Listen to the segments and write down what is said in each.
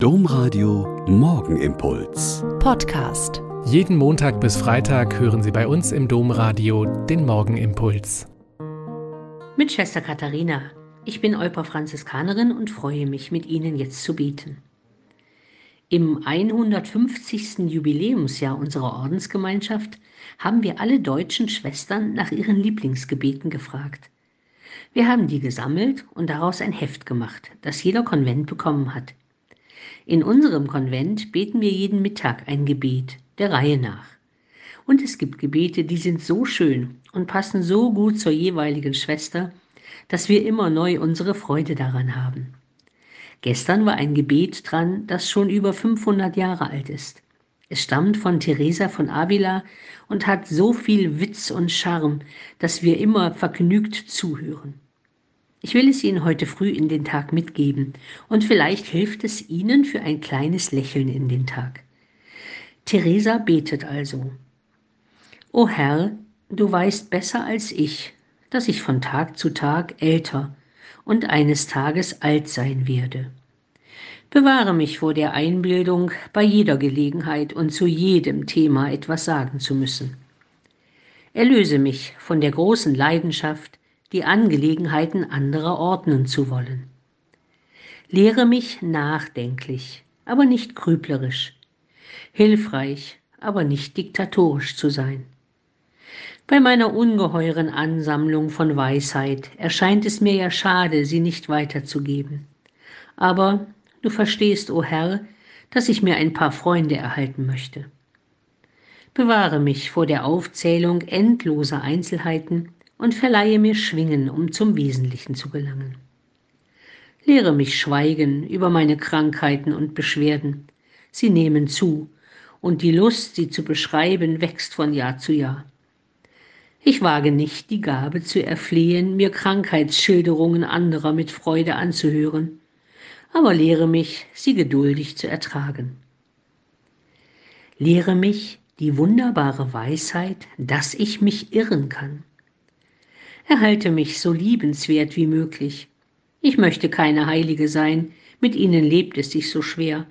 Domradio Morgenimpuls. Podcast. Jeden Montag bis Freitag hören Sie bei uns im Domradio den Morgenimpuls. Mit Schwester Katharina. Ich bin Euper Franziskanerin und freue mich, mit Ihnen jetzt zu beten. Im 150. Jubiläumsjahr unserer Ordensgemeinschaft haben wir alle deutschen Schwestern nach ihren Lieblingsgebeten gefragt. Wir haben die gesammelt und daraus ein Heft gemacht, das jeder Konvent bekommen hat. In unserem Konvent beten wir jeden Mittag ein Gebet, der Reihe nach. Und es gibt Gebete, die sind so schön und passen so gut zur jeweiligen Schwester, dass wir immer neu unsere Freude daran haben. Gestern war ein Gebet dran, das schon über 500 Jahre alt ist. Es stammt von Teresa von Avila und hat so viel Witz und Charme, dass wir immer vergnügt zuhören. Ich will es Ihnen heute früh in den Tag mitgeben und vielleicht hilft es Ihnen für ein kleines Lächeln in den Tag. Theresa betet also. O Herr, du weißt besser als ich, dass ich von Tag zu Tag älter und eines Tages alt sein werde. Bewahre mich vor der Einbildung, bei jeder Gelegenheit und zu jedem Thema etwas sagen zu müssen. Erlöse mich von der großen Leidenschaft, die Angelegenheiten anderer ordnen zu wollen. Lehre mich nachdenklich, aber nicht grüblerisch, hilfreich, aber nicht diktatorisch zu sein. Bei meiner ungeheuren Ansammlung von Weisheit erscheint es mir ja schade, sie nicht weiterzugeben. Aber du verstehst, o oh Herr, dass ich mir ein paar Freunde erhalten möchte. Bewahre mich vor der Aufzählung endloser Einzelheiten und verleihe mir Schwingen, um zum Wesentlichen zu gelangen. Lehre mich schweigen über meine Krankheiten und Beschwerden. Sie nehmen zu, und die Lust, sie zu beschreiben, wächst von Jahr zu Jahr. Ich wage nicht, die Gabe zu erflehen, mir Krankheitsschilderungen anderer mit Freude anzuhören, aber lehre mich, sie geduldig zu ertragen. Lehre mich die wunderbare Weisheit, dass ich mich irren kann erhalte mich so liebenswert wie möglich. Ich möchte keine Heilige sein, mit ihnen lebt es sich so schwer.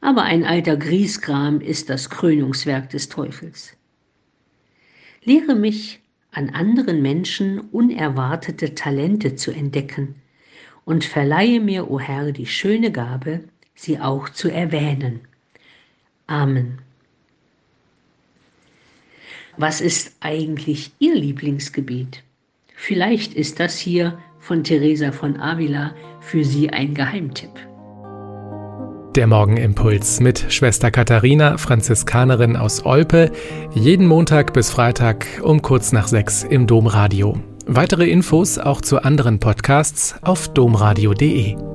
Aber ein alter Griesgram ist das Krönungswerk des Teufels. Lehre mich, an anderen Menschen unerwartete Talente zu entdecken und verleihe mir, o oh Herr, die schöne Gabe, sie auch zu erwähnen. Amen. Was ist eigentlich Ihr Lieblingsgebet? Vielleicht ist das hier von Teresa von Avila für Sie ein Geheimtipp. Der Morgenimpuls mit Schwester Katharina, Franziskanerin aus Olpe, jeden Montag bis Freitag um kurz nach sechs im Domradio. Weitere Infos auch zu anderen Podcasts auf domradio.de.